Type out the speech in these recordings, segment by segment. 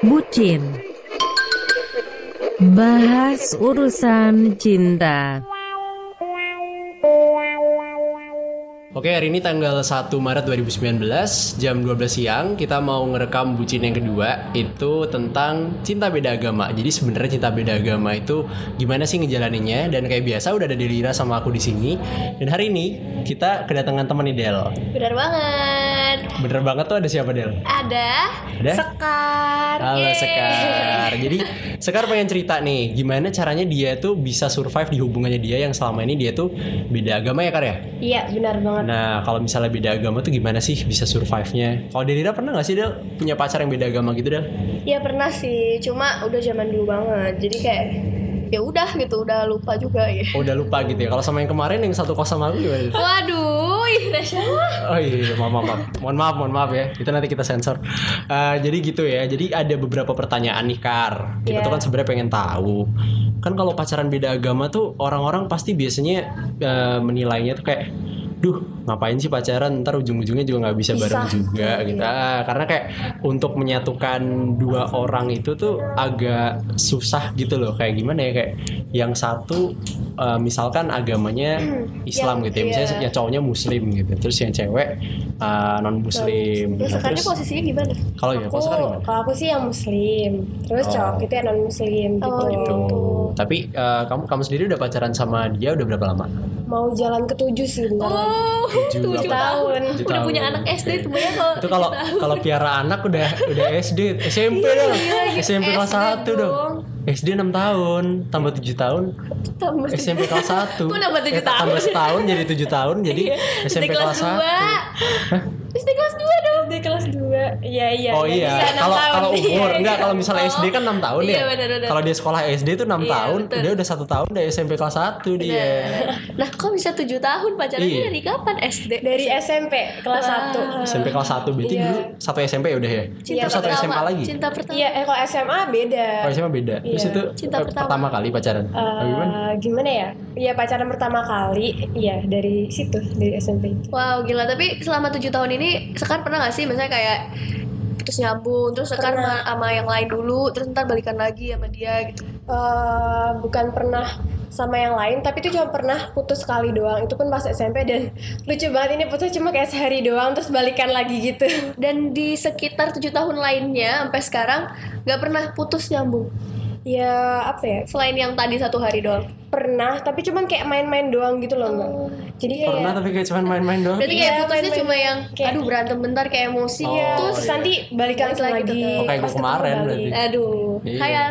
Bucin. Bahas urusan cinta Oke, hari ini tanggal 1 Maret 2019 jam 12 siang kita mau ngerekam bucin yang kedua itu tentang cinta beda agama. Jadi sebenarnya cinta beda agama itu gimana sih ngejalaninnya dan kayak biasa udah ada Delira sama aku di sini. Dan hari ini kita kedatangan teman nih Del. Bener banget. Bener banget tuh ada siapa Del? Ada. Ada? Sekar. Halo Yeay. Sekar. Jadi Sekar pengen cerita nih gimana caranya dia tuh bisa survive di hubungannya dia yang selama ini dia tuh beda agama ya Kar ya? Iya benar banget. Nah, kalau misalnya beda agama tuh gimana sih bisa survive-nya? Kalau Delira pernah gak sih Del punya pacar yang beda agama gitu Del? Iya pernah sih. Cuma udah zaman dulu banget. Jadi kayak ya udah gitu udah lupa juga ya. Oh, udah lupa gitu ya. Kalau sama yang kemarin yang satu kos sama aku gimana? Waduh, Rasya. Oh iya, maaf, maaf, maaf. Mohon maaf, mohon maaf ya. Itu nanti kita sensor. Eh, jadi gitu ya. Jadi ada beberapa pertanyaan nih Kar. Kita Iya. tuh kan sebenarnya pengen tahu. Kan kalau pacaran beda agama tuh orang-orang pasti biasanya eh, menilainya tuh kayak duh ngapain sih pacaran? Ntar ujung-ujungnya juga nggak bisa bareng Pisah. juga gitu. Ah, karena kayak untuk menyatukan dua orang itu tuh agak susah gitu loh. Kayak gimana ya kayak yang satu eh, misalkan agamanya Islam Yang- gitu ya. Misalnya iya. yang cowoknya Muslim gitu terus yang cewek non Muslim Terus sekarang posisinya gimana? kalau ya aku kalau aku sih yang muslim terus Oh. cowok itu yang non muslim gitu. Oh, gitu tapi eh, kamu kamu sendiri udah pacaran sama dia udah berapa lama mau jalan ketujuh sih bentar lagi. Oh, Tujuh, tujuh tahun. Tujuh Udah tahun. punya anak SD tuh banyak kok. itu kalau kalau piara anak udah udah SD SMP dong SMP kelas 1 dong. SD 6 tahun tambah 7 tahun Tambah SMP kelas 1 Kok nambah tujuh tahun? tambah setahun jadi 7 tahun jadi Iya. SMP kelas 1 2. SD kelas 2 dong. SD kelas 2 iya iya Oh iya, kalau tahun. kalau umur Iya, enggak iya. kalau misalnya Oh. SD kan 6 tahun Iya, ya. Kalau dia sekolah SD itu 6 Iya, tahun, betul. dia udah satu tahun dari SMP kelas 1 dia. Nah, kok bisa 7 tahun pacarannya Iya. dari kapan? SD. dari SMP kelas Wah. 1 SMP kelas 1 berarti Iya. dulu satu SMP ya udah ya. Cinta Terus satu pertama. SMA lagi. Cinta pertama. iya eh kalau SMA beda Oh, SMA beda. Terus Iya. itu Cinta eh, pertama. pertama kali pacaran. Oh, gimana? gimana ya iya pacaran pertama kali iya dari situ dari SMP itu Wow, gila. Tapi selama 7 tahun ini Sekar pernah gak sih misalnya kayak terus nyambung, terus Sekar Pernah. ma- sama yang lain dulu, terus ntar balikan lagi sama dia gitu. Eh, bukan pernah sama yang lain tapi itu cuma pernah putus sekali doang itu pun pas SMP dan lucu banget ini putus cuma kayak sehari doang terus balikan lagi gitu Dan di sekitar 7 tahun lainnya sampai sekarang nggak pernah putus nyambung. Ya apa ya Selain yang tadi satu hari doang. pernah tapi cuman kayak main-main doang gitu loh mbak jadi kayak Pernah tapi kayak cuma main-main doang. Berarti Iya, kayak putusnya cuma yang Kayak- aduh berantem bentar kayak emosi. Oh, Iya, terus iya. nanti balikan Balik lagi lagi. tetep. Oh, kayak gue kemarin berarti. aduh, Iya. kayak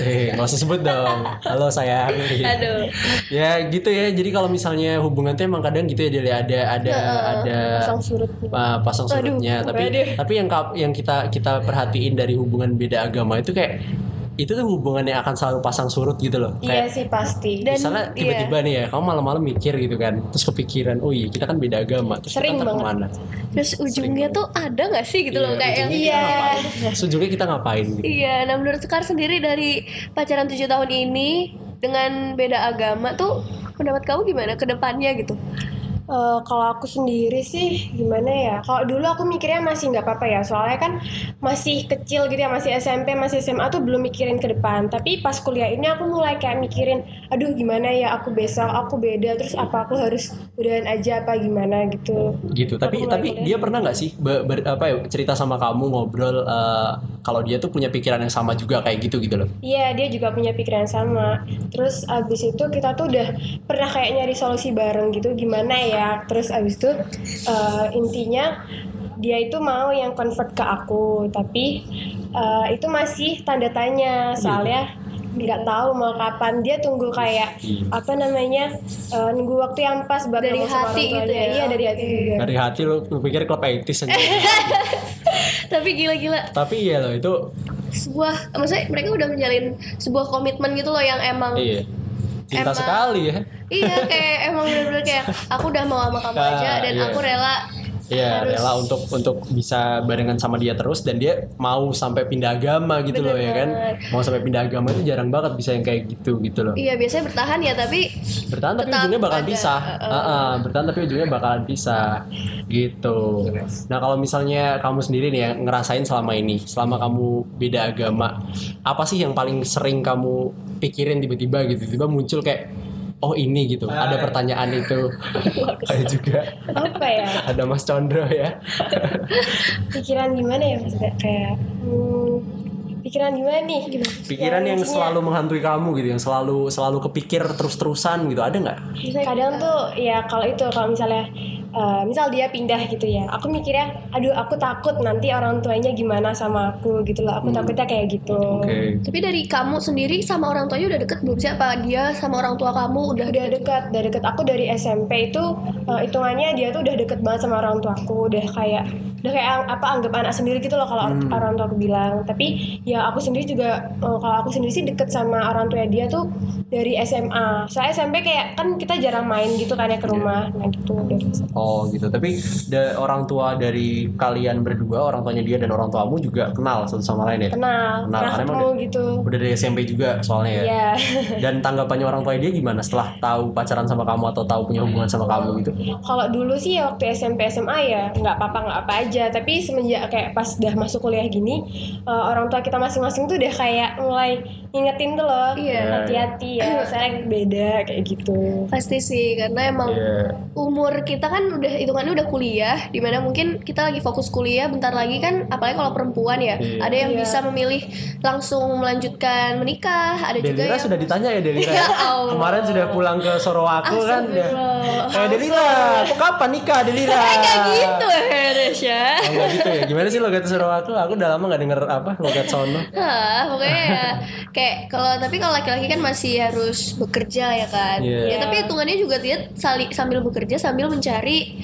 Eh, nggak usah sebut dong. Halo sayang. aduh. ya gitu ya. Jadi kalau misalnya hubungan tuh emang kadang gitu ya Deli. ada ada ada Pasang surut. uh, pasang surutnya tapi waduh. tapi yang yang kita kita perhatiin dari hubungan beda agama itu kayak itu tuh hubungan yang akan selalu pasang surut gitu loh Iya kayak sih pasti. Dan- misalnya iya. tiba-tiba nih ya kamu malam-malam mikir gitu kan terus kepikiran oh iya kita kan beda agama terus Sering kita banget. ke mana Terus ujungnya tuh ada nggak sih gitu loh kayak yang ngapain? Terus ujungnya kita ngapain gitu Iya, nah menurut Sekar sendiri dari pacaran 7 tahun ini dengan beda agama tuh pendapat kamu gimana ke depannya gitu? Eh, kalau aku sendiri sih gimana ya? Kalau dulu aku mikirnya masih nggak apa-apa ya, soalnya kan masih kecil gitu ya, masih SMP, masih SMA tuh belum mikirin ke depan. Tapi pas kuliah ini aku mulai kayak mikirin, aduh gimana ya aku besok, aku beda, terus apa aku harus udahan aja apa gimana gitu. gitu tapi tapi kuliah. dia pernah nggak sih be- ber- apa ya, cerita sama kamu ngobrol eh, kalau dia tuh punya pikiran yang sama juga kayak gitu gitu loh Iya, dia juga punya pikiran sama. Terus abis itu kita tuh udah pernah kayak nyari solusi bareng gitu, gimana ya? Terus abis itu eh, intinya dia itu mau yang convert ke aku, tapi eh, itu masih tanda tanya. Soalnya nggak tahu mau kapan. Dia tunggu kayak apa namanya eh, nunggu waktu yang pas buat Dari hati gitu ya? Iya dari hati juga. dari hati lu, lu pikir klub 80s aja. Tapi gila-gila. Tapi iya loh itu sebuah maksudnya mereka udah menjalin sebuah komitmen gitu loh yang emang iya cinta Emang- sekali ya iya kayak emang bener-bener kayak aku udah mau sama kamu aja dan Iya. aku rela Iya, rela untuk untuk bisa barengan sama dia terus dan dia mau sampai pindah agama gitu loh ya kan. Bener. Mau sampai pindah agama itu jarang banget bisa yang kayak gitu gitu loh. Iya biasanya bertahan ya tapi Bertahan tapi ujungnya bakalan ada, pisah. uh-uh. Heeh, bertahan tapi ujungnya bakalan pisah. Gitu. Nah, kalau misalnya kamu sendiri nih yang ngerasain selama ini, selama kamu beda agama, apa sih yang paling sering kamu pikirin tiba-tiba gitu, tiba muncul kayak oh ini gitu. Ada pertanyaan itu. Ada juga. apa ya Ada Mas Condro ya. pikiran gimana ya maksudnya kayak hmm, pikiran gimana nih gimana Pikiran yang maksudnya selalu menghantui kamu gitu, yang selalu selalu kepikir terus-terusan gitu, ada nggak? kadang tuh ya kalau itu kalau misalnya eh, misal dia pindah gitu ya aku mikirnya aduh aku takut nanti orang tuanya gimana sama aku gitu loh. Aku takutnya kayak gitu. Tapi dari kamu sendiri sama orang tuanya udah deket belum sih? Apa dia sama orang tua kamu udah udah dekat udah deket. Aku dari SMP itu eh, hitungannya dia tuh udah deket banget sama orang tua aku udah kayak udah kayak apa anggap anak sendiri gitu loh kalau orang tua aku bilang tapi ya aku sendiri juga eh, kalau aku sendiri sih deket sama orang tua dia tuh dari SMA saya SMP kayak kan kita jarang main gitu kan ya ke rumah nah gitu dari. Oh gitu. Tapi da- orang tua dari kalian berdua, orang tuanya dia dan orang tuamu juga kenal satu sama lain ya? kenal Kenal, karena emang udah- gitu Udah dari SMP juga soalnya ya. Iya. Dan tanggapannya orang tua dia gimana setelah tahu pacaran sama kamu atau tahu punya hubungan sama kamu gitu? Kalau dulu sih ya waktu SMP SMA ya nggak apa-apa nggak apa aja. Tapi semenjak kayak pas udah masuk kuliah gini, eh, orang tua kita masing-masing tuh udah kayak mulai ngingetin tuh loh, Iya. hati-hati ya, saya beda kayak gitu. Pasti sih karena emang Iya. umur kita kan udah hitungannya udah kuliah di mana mungkin kita lagi fokus kuliah bentar lagi kan apalagi kalau perempuan ya Iya. ada yang Iya. bisa memilih langsung melanjutkan menikah ada juga Delira yang sudah ditanya ya Delira. Ya. Kemarin sudah pulang ke Sorowaku kan. Astagfirullah. Eh Delira, aku kapan nikah Delira? kayak gitu Heresya Oh, enggak gitu ya. Gimana sih logat Sorowaku? Aku udah lama gak denger apa logat sono. Hah, pokoknya ya kayak kalau tapi kalau laki-laki kan masih harus bekerja ya kan. Iya. Ya tapi hitungannya juga dia sali, sambil bekerja sambil mencari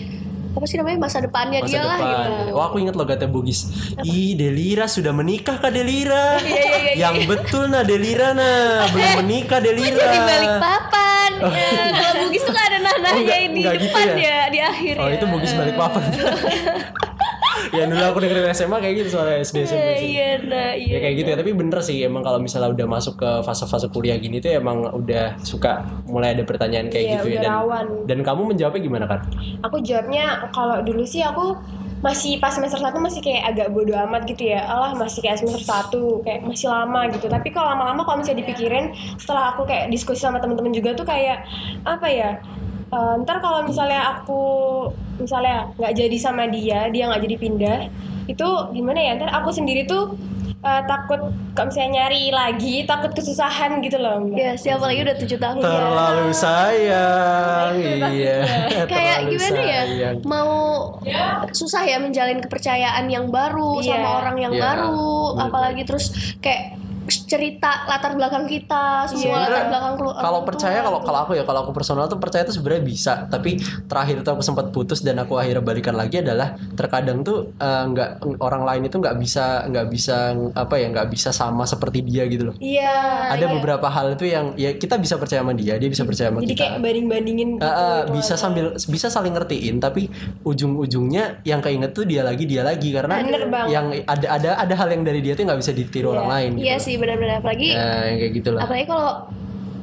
apa sih namanya masa depannya Masa dia lah depan. gitu. Wah aku inget logatnya Bugis. Ih Delira sudah menikah kak Delira. Iya, iya, iya, Yang betul nah Delira nah belum menikah Delira. jadi balik papan. Ya, kalau Bugis tuh gak ada Oh, nanahnya enggak- di enggak gitu depan ya? ya di akhir Oh ya. itu Bugis balik papan. ya dulu aku dengerin SMA kayak gitu soalnya SD SMP. Eh, sih. Iya, nah, iya. Ya kayak gitu ya, tapi bener sih emang kalau misalnya udah masuk ke fase-fase kuliah gini tuh emang udah suka mulai ada pertanyaan kayak Iya, gitu ya dan rawan. dan kamu menjawabnya gimana kan? Aku jawabnya kalau dulu sih aku masih pas semester 1 masih kayak agak bodo amat gitu ya Allah masih kayak semester 1 kayak masih lama gitu tapi kalau lama-lama kalau misalnya dipikirin setelah aku kayak diskusi sama temen-temen juga tuh kayak apa ya eh, ntar kalau misalnya aku misalnya nggak jadi sama dia dia nggak jadi pindah itu gimana ya ntar aku sendiri tuh eh, takut kalau misalnya nyari lagi takut kesusahan gitu loh Mbak. Ya, siapa lagi udah tujuh tahun ya. Terlalu sayang, Nah, iya. kayak terlalu gimana ya sayang. mau susah ya menjalin kepercayaan yang baru Iya. sama orang yang Iya, baru apalagi terus kayak cerita latar belakang kita semua Iya. latar belakang kelu- kalau orang percaya kalau kalau aku ya kalau aku personal tuh percaya tuh sebenarnya bisa. Tapi terakhir tuh aku sempat putus dan aku akhirnya balikan lagi adalah terkadang tuh eh, nggak orang lain itu nggak bisa nggak bisa apa ya nggak bisa sama seperti dia gitu loh. Iya ada beberapa hal itu yang ya kita bisa percaya sama dia dia bisa percaya sama jadi kita. kayak banding-bandingin Eh, gitu, eh, itu bisa apa. sambil bisa saling ngertiin tapi ujung-ujungnya yang keinget tuh dia lagi dia lagi. Karena yang ada ada ada hal yang dari dia tuh nggak bisa ditiru orang lain gitu iya loh. sih benar-benar apalagi Nah, yang kayak gitu lah apalagi kalau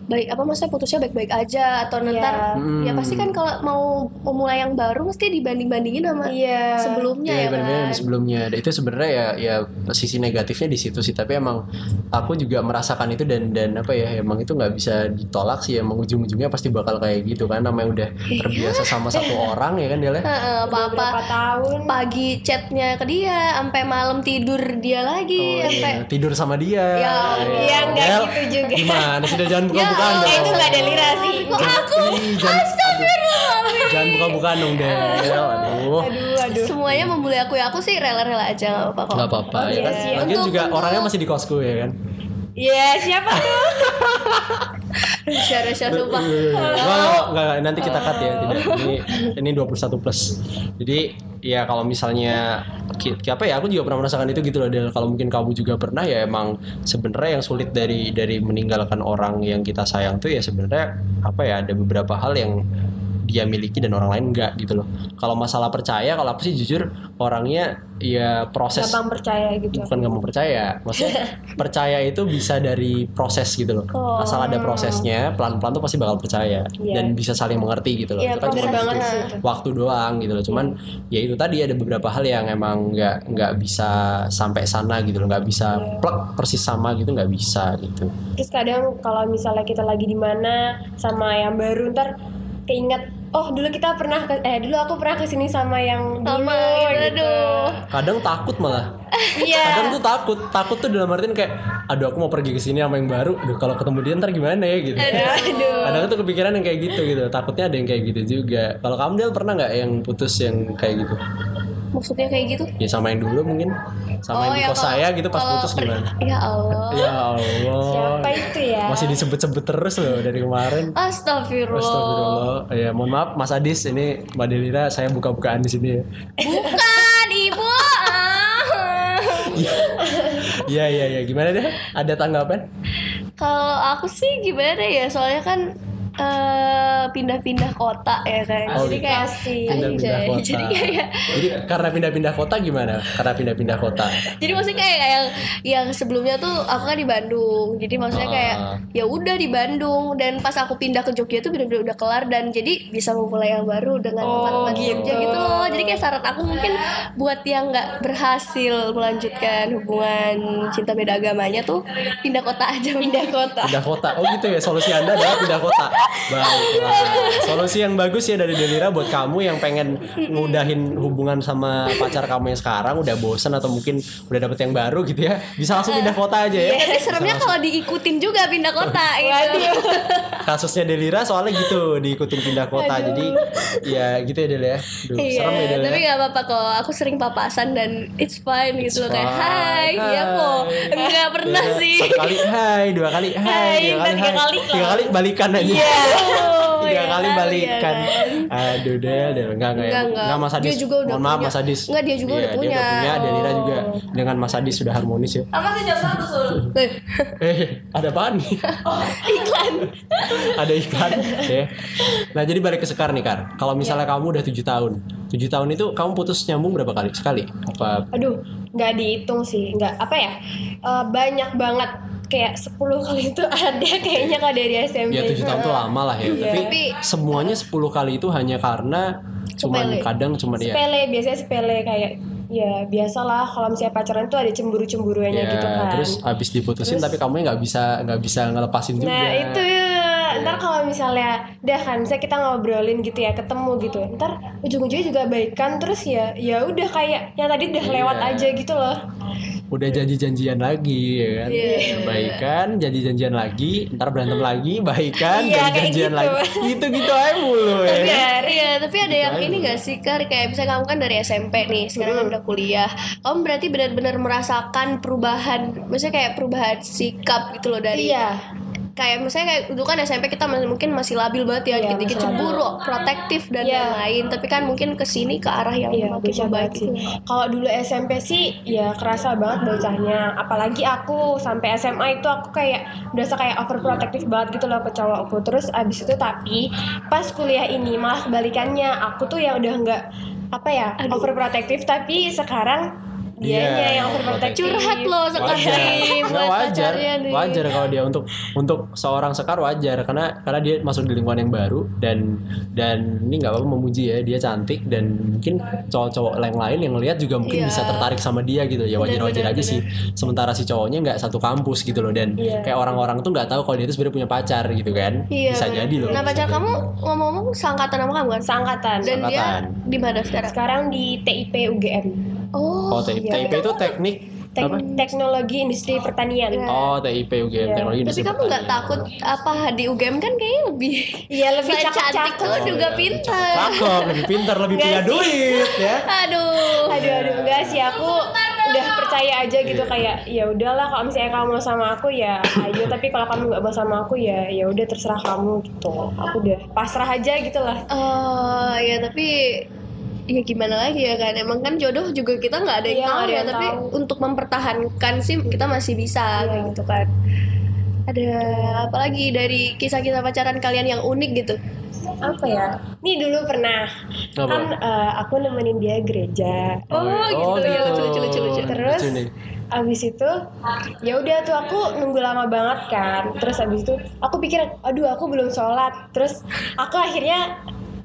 baik apa maksudnya putusnya baik-baik aja atau ntar Hmm. ya pasti kan kalau mau memulai yang baru mesti dibanding-bandingin sama Iya. sebelumnya Iya, ya kan yang sebelumnya. Dan itu sebenarnya ya ya sisi negatifnya di situ sih. Tapi emang aku juga merasakan itu dan dan apa ya emang itu nggak bisa ditolak sih. Emang ujung-ujungnya pasti bakal kayak gitu kan. Namanya udah terbiasa sama satu orang ya kan dia. Heeh, beberapa apa-apa tahun pagi chatnya ke dia sampai malam tidur dia lagi Oh, sampai iya. tidur sama dia. Ya, iya, nggak Del, gitu juga. Gimana sih Del? jangan buka-bukaan Ya, dong. itu nggak ada lira sih kok aku Ih, jangan, buka-bukaan dong Del. Aduh. aduh aduh semuanya membuli aku ya aku sih rela-rela aja nggak apa-apa kok Gak apa-apa ya Iya kan. sih. Lagian Untuk- juga orangnya masih di kosku ya kan. Iya siapa tuh Resya Resya sumpah Enggak, enggak, enggak, nanti kita cut ya tidak. Ini ini 21 plus. Jadi ya kalau misalnya apa ya aku juga pernah merasakan itu gitu loh Del. Kalau mungkin kamu juga pernah ya emang sebenarnya yang sulit dari dari meninggalkan orang yang kita sayang tuh ya sebenarnya apa ya ada beberapa hal yang dia miliki dan orang lain enggak gitu loh kalau masalah percaya kalau aku sih jujur orangnya ya proses gampang percaya gitu bukan nggak mau percaya maksudnya percaya itu bisa dari proses gitu loh Oh. asal ada prosesnya pelan-pelan tuh pasti bakal percaya Iya. dan bisa saling mengerti gitu loh Iya, itu kan cuma banget butuh sih itu. waktu doang gitu loh cuman ya itu tadi ada beberapa hal yang emang nggak nggak bisa sampai sana gitu loh nggak bisa Iya. plek persis sama gitu nggak bisa gitu terus kadang kalau misalnya kita lagi di mana sama yang baru ntar keinget oh dulu kita pernah ke, eh dulu aku pernah ke sini sama yang dulu Sama gitu, gitu. aduh. kadang takut malah. Iya. Kadang tuh takut. Takut tuh dalam artian kayak aduh aku mau pergi ke sini sama yang baru. Aduh kalau ketemu dia ntar gimana ya? gitu. Aduh. Kadang tuh kepikiran yang kayak gitu gitu. Takutnya ada yang kayak gitu juga. Kalau kamu Del pernah nggak yang putus yang kayak gitu Maksudnya kayak gitu? ya sama yang dulu mungkin sama yang di kos kalau- saya gitu pas putus per- gimana Ya Allah. ya Allah siapa itu ya masih disebut-sebut terus loh dari kemarin Astagfirullah. Astagfirullah ya mohon maaf Mas Adis ini Mbak Delira saya buka-bukaan di sini ya Bukan ibu. Iya iya iya gimana deh ada tanggapan Kalau aku sih gimana ya? Soalnya kan eh, pindah-pindah kota ya kan. Oh, Jadi gitu. kayak pindah-pindah Anjay. kota Jadi kayak jadi karena pindah-pindah kota gimana karena pindah-pindah kota jadi maksudnya kayak yang yang sebelumnya tuh aku kan di Bandung jadi maksudnya Ah. kayak ya udah di Bandung dan pas aku pindah ke Jogja tuh benar-benar udah kelar dan jadi bisa memulai yang baru dengan Oh, tempat-tempat di Jogja gitu. gitu loh jadi kayak saran aku mungkin buat yang nggak berhasil melanjutkan hubungan cinta beda agamanya tuh pindah kota aja pindah kota pindah kota oh gitu ya solusi anda adalah pindah kota baiklah solusi yang bagus ya dari Delira buat kamu yang pengen ngudahin hubungan sama pacar kamu yang sekarang udah bosen atau mungkin udah dapet yang baru gitu ya bisa langsung pindah kota aja ya tapi seremnya kalau diikutin juga pindah kota gitu kasusnya Delira soalnya gitu diikutin pindah kota jadi ya gitu ya Del ya Duh, Iya, serem ya Del tapi ya gak apa-apa kok. Aku sering papasan dan it's fine gitu loh kayak fine. hai, iya kok. Hai. Enggak pernah Delira sih. satu kali hai dua kali hai, Hai, tiga kali tiga hai kali tiga kali balikan aja Oh, tiga ya kali kan, balikan. aduh Del Del enggak enggak ya. Enggak, enggak. enggak Mas Adis. Dia juga udah mohon maaf punya. Mas Adis. Enggak, dia juga Iya, udah dia punya. punya. Delira Oh. juga dengan Mas Adis sudah harmonis ya. Apa sih jam satu sul? eh. Ada apaan? Nih Iklan. ada iklan ya. Nah jadi balik ke Sekar nih Kar. Kalau misalnya kamu udah tujuh tahun tujuh tahun itu kamu putus nyambung berapa kali? Sekali. Apa? Aduh nggak dihitung sih. Nggak apa ya? Eh, banyak banget kayak 10 kali itu ada kayaknya kalau dari SMP ya tujuh tahun tuh lama lah ya Iya. tapi semuanya 10 kali itu hanya karena cuman Sepele. kadang cuman ya sepele biasanya sepele kayak ya biasalah kalau misalnya pacaran tuh ada cemburu-cemburuannya ya gitu kan terus habis diputusin Terus- tapi kamu nggak bisa nggak bisa ngelepasin juga Nah itu ya, ntar kalau misalnya dah kan, misalnya kita ngobrolin gitu ya, ketemu gitu, ntar ujung-ujungnya juga baikan, terus ya ya udah kayak yang tadi udah Iya. lewat aja gitu loh. Udah janji-janjian lagi ya kan Iya. baikan janji-janjian lagi ntar berantem lagi baikan Iya, kayak janji-janjian gitu. lagi gitu gitu aja mulu ya kan? Iya, iya, tapi ada yang Gitu ini aja. gak sih Kar Kayak misalnya kamu kan dari SMP nih Sekarang kan udah kuliah Kamu berarti benar-benar merasakan perubahan Maksudnya kayak perubahan sikap gitu loh dari Iya, kayak misalnya kayak dulu kan SMP kita masih mungkin masih labil banget ya Iya, dikit-dikit masih labil. cemburu, protektif dan Iya. lain-lain. Tapi kan mungkin ke sini ke arah yang iya makin banget sih. gitu. Kalau dulu SMP sih ya kerasa banget bocahnya. Apalagi aku sampai SMA itu aku kayak berasa kayak overprotective banget gitu loh ke cowokku. Terus abis itu tapi pas kuliah ini malah kebalikannya. Aku tuh ya udah nggak apa ya Aduh. overprotective tapi sekarang dianya Iya, yang overprotective. Curhat loh sekarang wajar buat wajar wajar kalau dia untuk untuk seorang sekar wajar karena karena dia masuk di lingkungan yang baru dan dan ini nggak apa-apa memuji ya dia cantik dan mungkin cowok-cowok yang lain yang lihat juga mungkin Iya. bisa tertarik sama dia gitu ya wajar-wajar Bener, aja sih sementara si cowoknya nggak satu kampus gitu loh dan Iya. kayak orang-orang tuh nggak tahu kalau dia itu sebenarnya punya pacar gitu kan Iya, bisa jadi loh Nah pacar kamu ngomong-ngomong seangkatan sama kamu kan? Seangkatan. Dan dia Seangkatan. di mana sekarang? Sekarang di TIP UGM. Oh, oh TIP, iya. TIP itu teknik Tek- apa teknologi industri pertanian. oh TIP UGM Iya. teknologi tapi industri kamu nggak takut apa di UGM kan kayaknya lebih Iya lebih Selain cantik cakep-cakep. tuh juga pintar. cakep lebih pintar lebih punya sih. duit ya Aduh. Aduh aduh enggak sih aku udah percaya aja gitu kayak ya udahlah kalau misalnya kamu mau sama aku ya ayo tapi kalau kamu nggak mau sama aku ya ya udah terserah kamu gitu aku udah pasrah aja gitu lah Oh ya tapi ya gimana lagi ya kan emang kan jodoh juga kita nggak ada yang Iya, tahu ya yang tapi tahu. untuk mempertahankan sih kita masih bisa Iya. kayak gitu kan ada apalagi dari kisah-kisah pacaran kalian yang unik gitu apa ya? Nih dulu pernah Apa? kan eh, aku nemenin dia gereja. Oh, gitu. Ya, lucu, lucu, lucu, lucu. Terus Lucu nih. abis itu ya udah tuh aku nunggu lama banget kan. Terus abis itu aku pikir aduh aku belum sholat. Terus aku akhirnya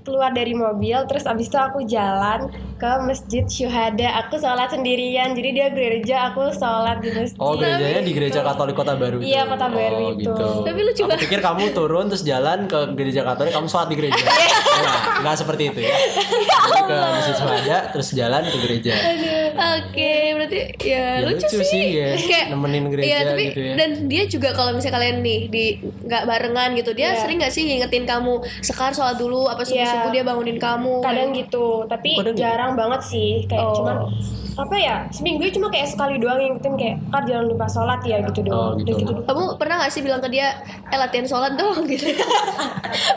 keluar dari mobil terus abis itu aku jalan ke masjid syuhada aku sholat sendirian jadi dia gereja aku sholat di masjid Oh gerejanya di gereja Katolik Kota Baru itu. Iya, Kota Baru oh, itu. Gitu. Tapi Aku banget. pikir kamu turun terus jalan ke gereja Katolik kamu sholat di gereja. Enggak, enggak seperti itu ya. Jadi ke masjid Syuhada terus jalan ke gereja. Oke, berarti ya, Ya, lucu, lucu sih, ya. Kayak Nemenin gereja iya, tapi, gitu ya. Dan dia juga kalau misalnya kalian nih di nggak barengan gitu, dia Iya. sering nggak sih ngingetin kamu sekar sholat dulu apa subuh subuh Iya. dia bangunin kamu. kadang gitu tapi Kadang gitu? jarang banget sih kayak Oh. cuman apa ya seminggu cuma kayak sekali doang ngingetin kayak kar jangan lupa sholat ya gitu Oh, doang gitu. Udah gitu doang. Kamu pernah gak sih bilang ke dia, eh latihan sholat dong gitu?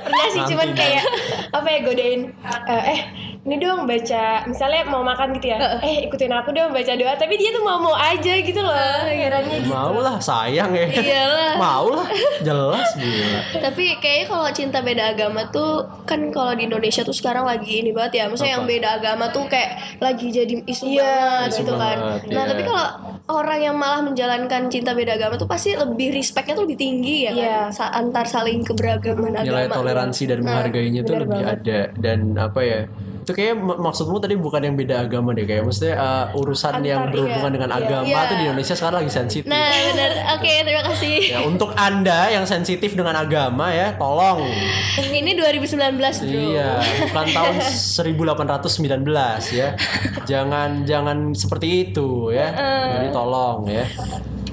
pernah sih cuman kayak apa ya godain eh, eh ini dong baca misalnya mau makan gitu ya eh ikutin aku dong baca doa tapi dia tuh mau mau aja gitu loh herannya gitu Mau lah sayang ya. Iyalah. Mau lah jelas gila. Tapi kayaknya kalau cinta beda agama tuh kan kalau di Indonesia tuh sekarang lagi ini banget ya. Maksudnya yang Apa? beda agama tuh kayak lagi jadi isu Iya, banget isu gitu kan. Nah, iya. tapi kalau orang yang malah menjalankan cinta beda agama tuh pasti lebih respectnya tuh lebih tinggi ya kan. Iya. Sa- antar saling keberagaman Nilai agama. toleransi dan Nah, menghargainya tuh lebih banget. ada dan apa ya? Itu kayak mak- maksudmu tadi bukan yang beda agama deh kayak maksudnya uh, urusan Antar, yang berhubungan iya, dengan iya. agama Iya. tuh di Indonesia sekarang lagi sensitif. Nah, benar. Oke, terima kasih. Ya, untuk Anda yang sensitif dengan agama ya, tolong. Ini 2019, Bro. Iya, bukan tahun 1819 ya. Jangan jangan seperti itu ya. Jadi tolong ya.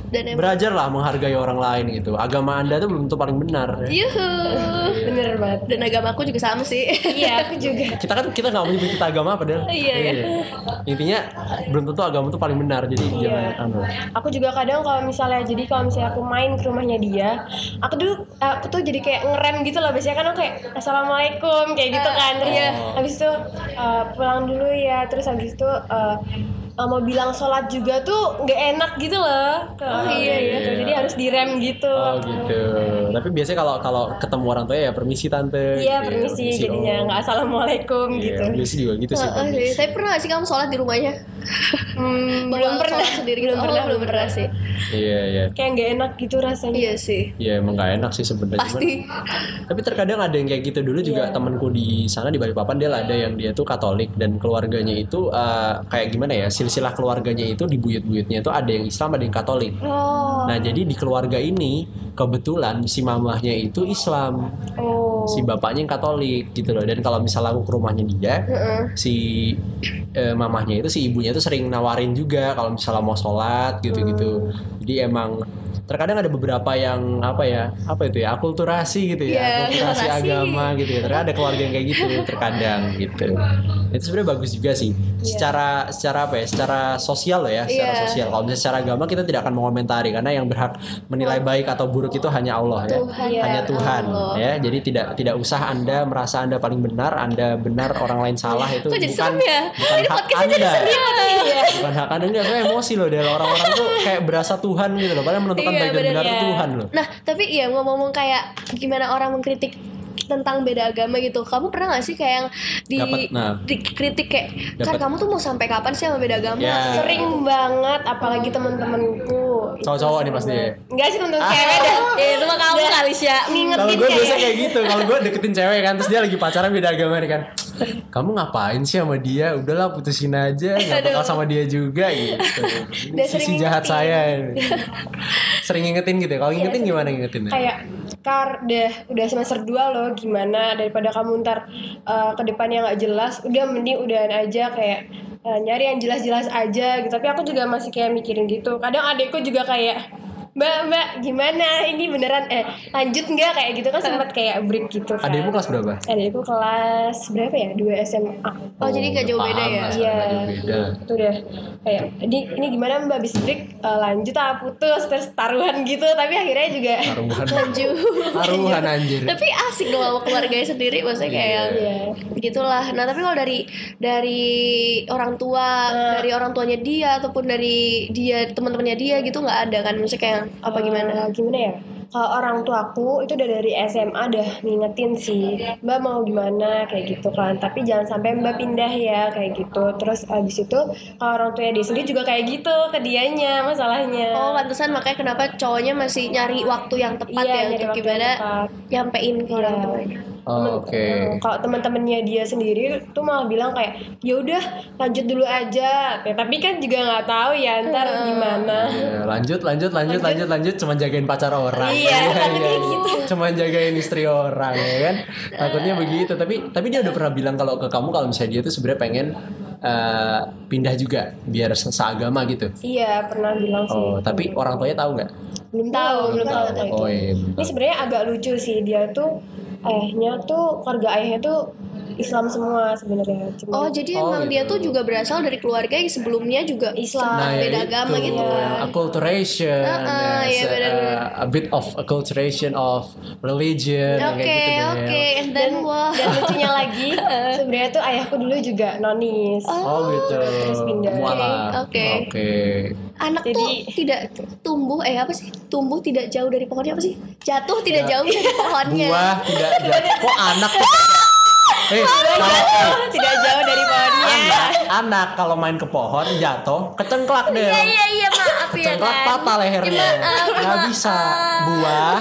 Dan emang Belajarlah menghargai orang lain gitu. Agama Anda tuh belum tentu paling benar. Ya. Yuhu. bener banget Dan agamaku juga sama sih. iya aku juga Kita kan kita nggak menyebut kita agama apa Del? Iya, iya. Intinya belum tentu agama tuh paling benar. Jadi Iya. jangan anu. aku juga kadang kalau misalnya jadi kalau misalnya aku main ke rumahnya dia aku dulu aku tuh jadi kayak ngerem gitu loh biasanya kan aku kayak assalamualaikum kayak gitu kan terus Iya. habis itu uh, pulang dulu ya terus habis itu uh, mau bilang sholat juga tuh nggak enak gitu loh Oh, iya iya. gitu jadi harus direm gitu Oh gitu. Tapi biasanya kalau kalau ketemu orang tua ya permisi tante. iya gitu ya, permisi jadinya Om. nggak assalamualaikum Iya, gitu biasa juga gitu sih. Heeh sih. Tapi pernah gak sih kamu sholat di rumahnya? Hmm, belum sendiri belum gitu? pernah Oh, belum pernah sih. Iya iya. kayak nggak enak gitu rasanya Iya sih. Iya emang gak enak sih sebenarnya. Cuman- Pasti. Tapi terkadang ada yang kayak gitu dulu juga Iya. temanku di sana di Balikpapan dia ada yang dia tuh Katolik dan keluarganya itu eh, kayak gimana ya silsilah keluarganya itu di buyut-buyutnya itu ada yang Islam ada yang Katolik. Oh. Nah jadi di keluarga ini kebetulan si mamahnya itu Islam, oh si bapaknya yang Katolik gitu loh. Dan kalau misalnya aku ke rumahnya dia, Heeh. si eh, mamahnya itu si ibunya itu sering nawarin juga kalau misalnya mau sholat gitu-gitu. Jadi emang terkadang ada beberapa yang apa ya apa itu ya akulturasi gitu ya Iya, akulturasi agama gitu ya. Terkadang ada keluarga yang kayak gitu terkadang gitu. Itu sebenarnya bagus juga sih. Secara secara apa ya secara sosial loh ya secara Iya. sosial. Kalau misalnya secara agama kita tidak akan mengomentari karena yang berhak menilai baik atau buruk itu hanya Allah ya. Tuhan. hanya Iya, Tuhan Allah. ya. Jadi tidak tidak usah anda merasa anda paling benar anda benar orang lain salah itu bukan ya? bukan Ini hak jadi anda. Iya. bukan hak anda. Enggak saya emosi loh dari orang-orang tuh kayak berasa Tuhan gitu loh padahal menentukan Iya, baik dan benar ya. itu Tuhan loh Nah, tapi ya ngomong-ngomong kayak gimana orang mengkritik tentang beda agama gitu. Kamu pernah gak sih kayak yang di Dapet, nah. dikritik kayak kan kamu tuh mau sampai kapan sih sama beda agama? Ya. sering banget apalagi temen-temenku Itu Cowok-cowok nih pasti ya? enggak sih temen-temen Ah. cewek dah Ya, itu mah kamu kali sih ya. ngingetin Kalau gue biasa kayak kayak gitu, kalau gue deketin cewek kan, terus dia lagi pacaran beda agama nih kan. Kamu ngapain sih sama dia? Udahlah putusin aja, nggak bakal sama dia juga gitu. Sisi sering jahat ngingetin. saya. ini. sering ngingetin gitu ya. Kalau ngingetin sering. gimana ngingetinnya? kayak kar deh udah semester 2 loh gimana? Daripada kamu ntar uh, ke depannya nggak jelas udah mending udahan aja kayak uh, nyari yang jelas-jelas aja gitu. Tapi aku juga masih kayak mikirin gitu. Kadang adekku juga kayak mbak mbak gimana ini beneran eh lanjut nggak kayak gitu kan sempat kayak break gitu kan Adekmu kelas berapa? adekku kelas berapa ya dua SMA Oh, jadi gak jauh beda ya? Iya. nggak jauh beda. itu udah kayak ini ini gimana mbak abis break uh, lanjut ah putus terus taruhan gitu tapi akhirnya juga Taruhan. Lanjut. Taruhan anjir. tapi asik dong sama keluarganya sendiri maksudnya kayak yang Iya. gitulah nah tapi kalau dari dari orang tua dari orang tuanya dia ataupun dari dia teman-temannya dia gitu nggak ada kan maksudnya kayak apa gimana? Eh, gimana ya? Kalau orang tua aku itu udah dari SMA udah ngingetin sih mbak mau gimana? Kayak gitu kan. Tapi jangan sampai mbak pindah ya kayak gitu. Terus abis itu kalau orang tuanya dia sendiri juga kayak gitu ke dianya masalahnya. Oh, pantesan makanya kenapa cowoknya masih nyari waktu yang tepat Iya, ya untuk gimana nyampein ke orang Iya. tuanya. Oh, Temen- Oke. eh, kalau teman-temannya dia sendiri tuh malah bilang kayak ya udah lanjut dulu aja Ya, tapi kan juga nggak tahu ya ntar gimana Ya, lanjut, lanjut, lanjut, lanjut, lanjut, cuma jagain pacar orang. Iya, iya, gitu. Cuma jagain istri orang, ya kan? Takutnya begitu. Tapi, tapi dia udah pernah bilang kalau ke kamu kalau misalnya dia tuh sebenarnya pengen eh, pindah juga biar se- seagama gitu. iya pernah bilang sih Oh, tapi orang tuanya tahu nggak? belum tahu belum tahu Oh, gitu. iya. ini sebenarnya agak lucu sih dia tuh ayahnya tuh keluarga ayahnya tuh Islam semua sebenarnya cuma Oh, jadi Oh, emang dia gitu. tuh juga berasal dari keluarga yang sebelumnya juga Islam. Nah, ya beda itu, agama gitu kan. acculturation, Heeh, yes, iya, benar-benar. uh, a bit of acculturation of religion, Oke, kayak gitu oke, and then wah. dan lucunya lagi sebenarnya tuh ayahku dulu juga nonis Oh gitu. Terus pindah. Oke, oke. Oke. Anak Jadi- tuh tidak tumbuh eh apa sih? Tumbuh tidak jauh dari pohonnya apa sih? Jatuh tidak jauh dari pohonnya. Buah tidak jatuh. Kok anak tuh? Eh, eh, tidak jauh dari pohonnya anak, anak kalau main ke pohon jatuh, kecengklak deh. Iya iya iya maaf ya Kecengklak kan. patah lehernya. Maaf, Nggak bisa. Buah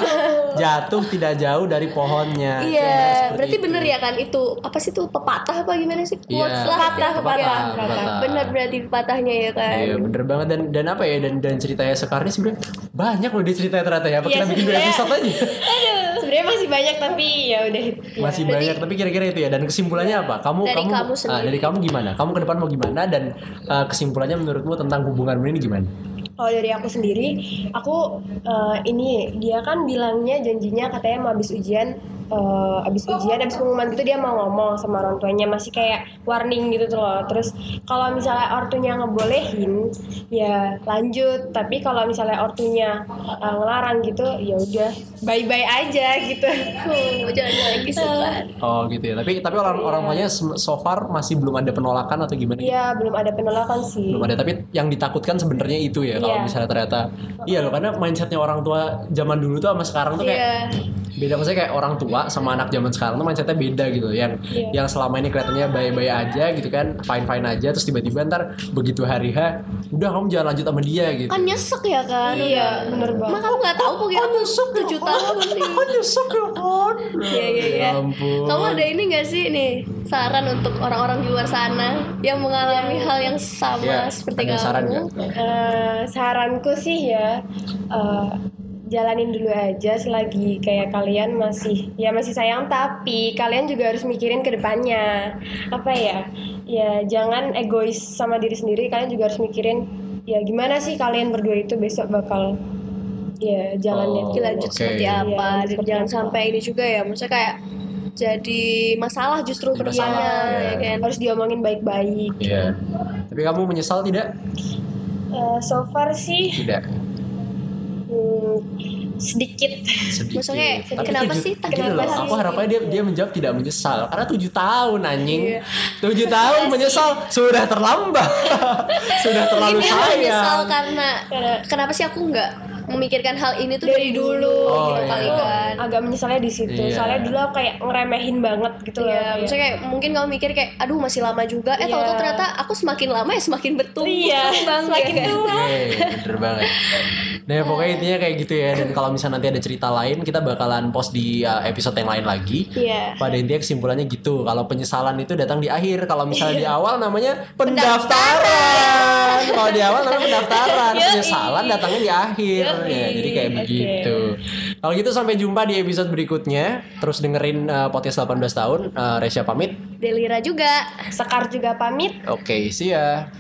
jatuh tidak jauh dari pohonnya. Iya, seperti berarti itu. bener ya kan itu apa sih tuh pepatah apa gimana sih? Iya, Quotes lah. pepatah, Iya. pepatah, pepatah. Bener berarti pepatahnya ya kan. Iya bener banget dan dan apa ya dan dan ceritanya sekarang ini sebenarnya banyak loh dia ceritanya ternyata ya. Apa Iya, kita bikin dua episode aja? sebenarnya masih banyak tapi ya udah ya. Masih banyak tapi kira-kira itu ya dan kesimpulannya apa? Kamu Dari kamu, kamu ah, sendiri. dari kamu gimana? Kamu ke depan mau gimana dan ah, kesimpulannya menurutmu tentang hubunganmu ini gimana? Kalau dari aku sendiri, aku eh, ini dia kan bilangnya janjinya katanya mau habis ujian, eh, habis ujian, habis pengumuman gitu dia mau ngomong sama orang tuanya masih kayak warning gitu tuh loh. Terus kalau misalnya ortunya ngebolehin, ya lanjut. Tapi kalau misalnya ortunya eh, ngelarang gitu, ya udah bye bye aja gitu. Oh, lagi kan. Oh gitu ya. Tapi tapi orang orang tuanya sem- so far masih belum ada penolakan atau gimana? Iya belum ada penolakan sih. Belum ada. Tapi yang ditakutkan sebenarnya itu ya kalau Iya. misalnya ternyata iya loh karena mindsetnya orang tua zaman dulu tuh sama sekarang tuh kayak Iya. Beda maksudnya kayak orang tua sama anak zaman sekarang tuh mindsetnya beda gitu yang Iya. yang selama ini kelihatannya baik-baik aja gitu kan fine fine aja terus tiba-tiba ntar begitu hari H udah kamu jangan lanjut sama dia gitu Kan nyesek ya kan. Iya bener Emang banget. kamu nggak tahu mungkin aku tujuh tahun nih. kan nyesek ya kan Iya iya iya. Ya ampun Kamu ada ini gak sih nih saran untuk orang-orang di luar sana yang mengalami hal yang sama Iya, seperti kamu? saran? Eh, saranku sih ya eh, jalanin dulu aja selagi kayak kalian masih ya masih sayang tapi kalian juga harus mikirin ke depannya apa ya ya jangan egois sama diri sendiri kalian juga harus mikirin ya gimana sih kalian berdua itu besok bakal ya jalannya Oh, Dilanjut Oke. seperti apa Iya, dan seperti jangan apa. sampai ini juga ya maksudnya kayak jadi masalah justru masalah, ya iya. kan. harus diomongin baik-baik Iya. Tapi kamu menyesal tidak? Eh, so far sih Tidak. Hmm, sedikit Sedikit. Maksudnya, Tapi kenapa tujuh- sih? Kenapa loh, sih? aku harapnya dia dia menjawab tidak menyesal karena tujuh tahun anjing. Iya. Tujuh tahun menyesal sudah terlambat. sudah terlalu Ini aku menyesal sayang. karena kenapa sih aku nggak memikirkan hal ini tuh dari dulu Oh, gitu iya. kali kan agak menyesalnya di situ Iya. soalnya dulu aku kayak ngeremehin banget gitu loh Iya, kayak- maksudnya kayak mungkin kamu mikir kayak, aduh masih lama juga. Eh, Iya. tahu-tahu ternyata aku semakin lama ya semakin bertumbuh. Iya, Bang, semakin ya kan? tua. Oke, bener banget. Nah pokoknya intinya kayak gitu ya Dan kalau misalnya nanti ada cerita lain Kita bakalan post di uh, episode yang lain lagi Iya. Pada intinya kesimpulannya gitu Kalau penyesalan itu datang di akhir Kalau misalnya di Iya. awal namanya pendaftaran Kalau di awal namanya pendaftaran Penyesalan datangnya di akhir ya, Jadi kayak begitu. Kalau gitu sampai jumpa di episode berikutnya. Terus dengerin uh, podcast 18 tahun. Uh, Resya pamit. Delira juga. Sekar juga pamit. Oke see ya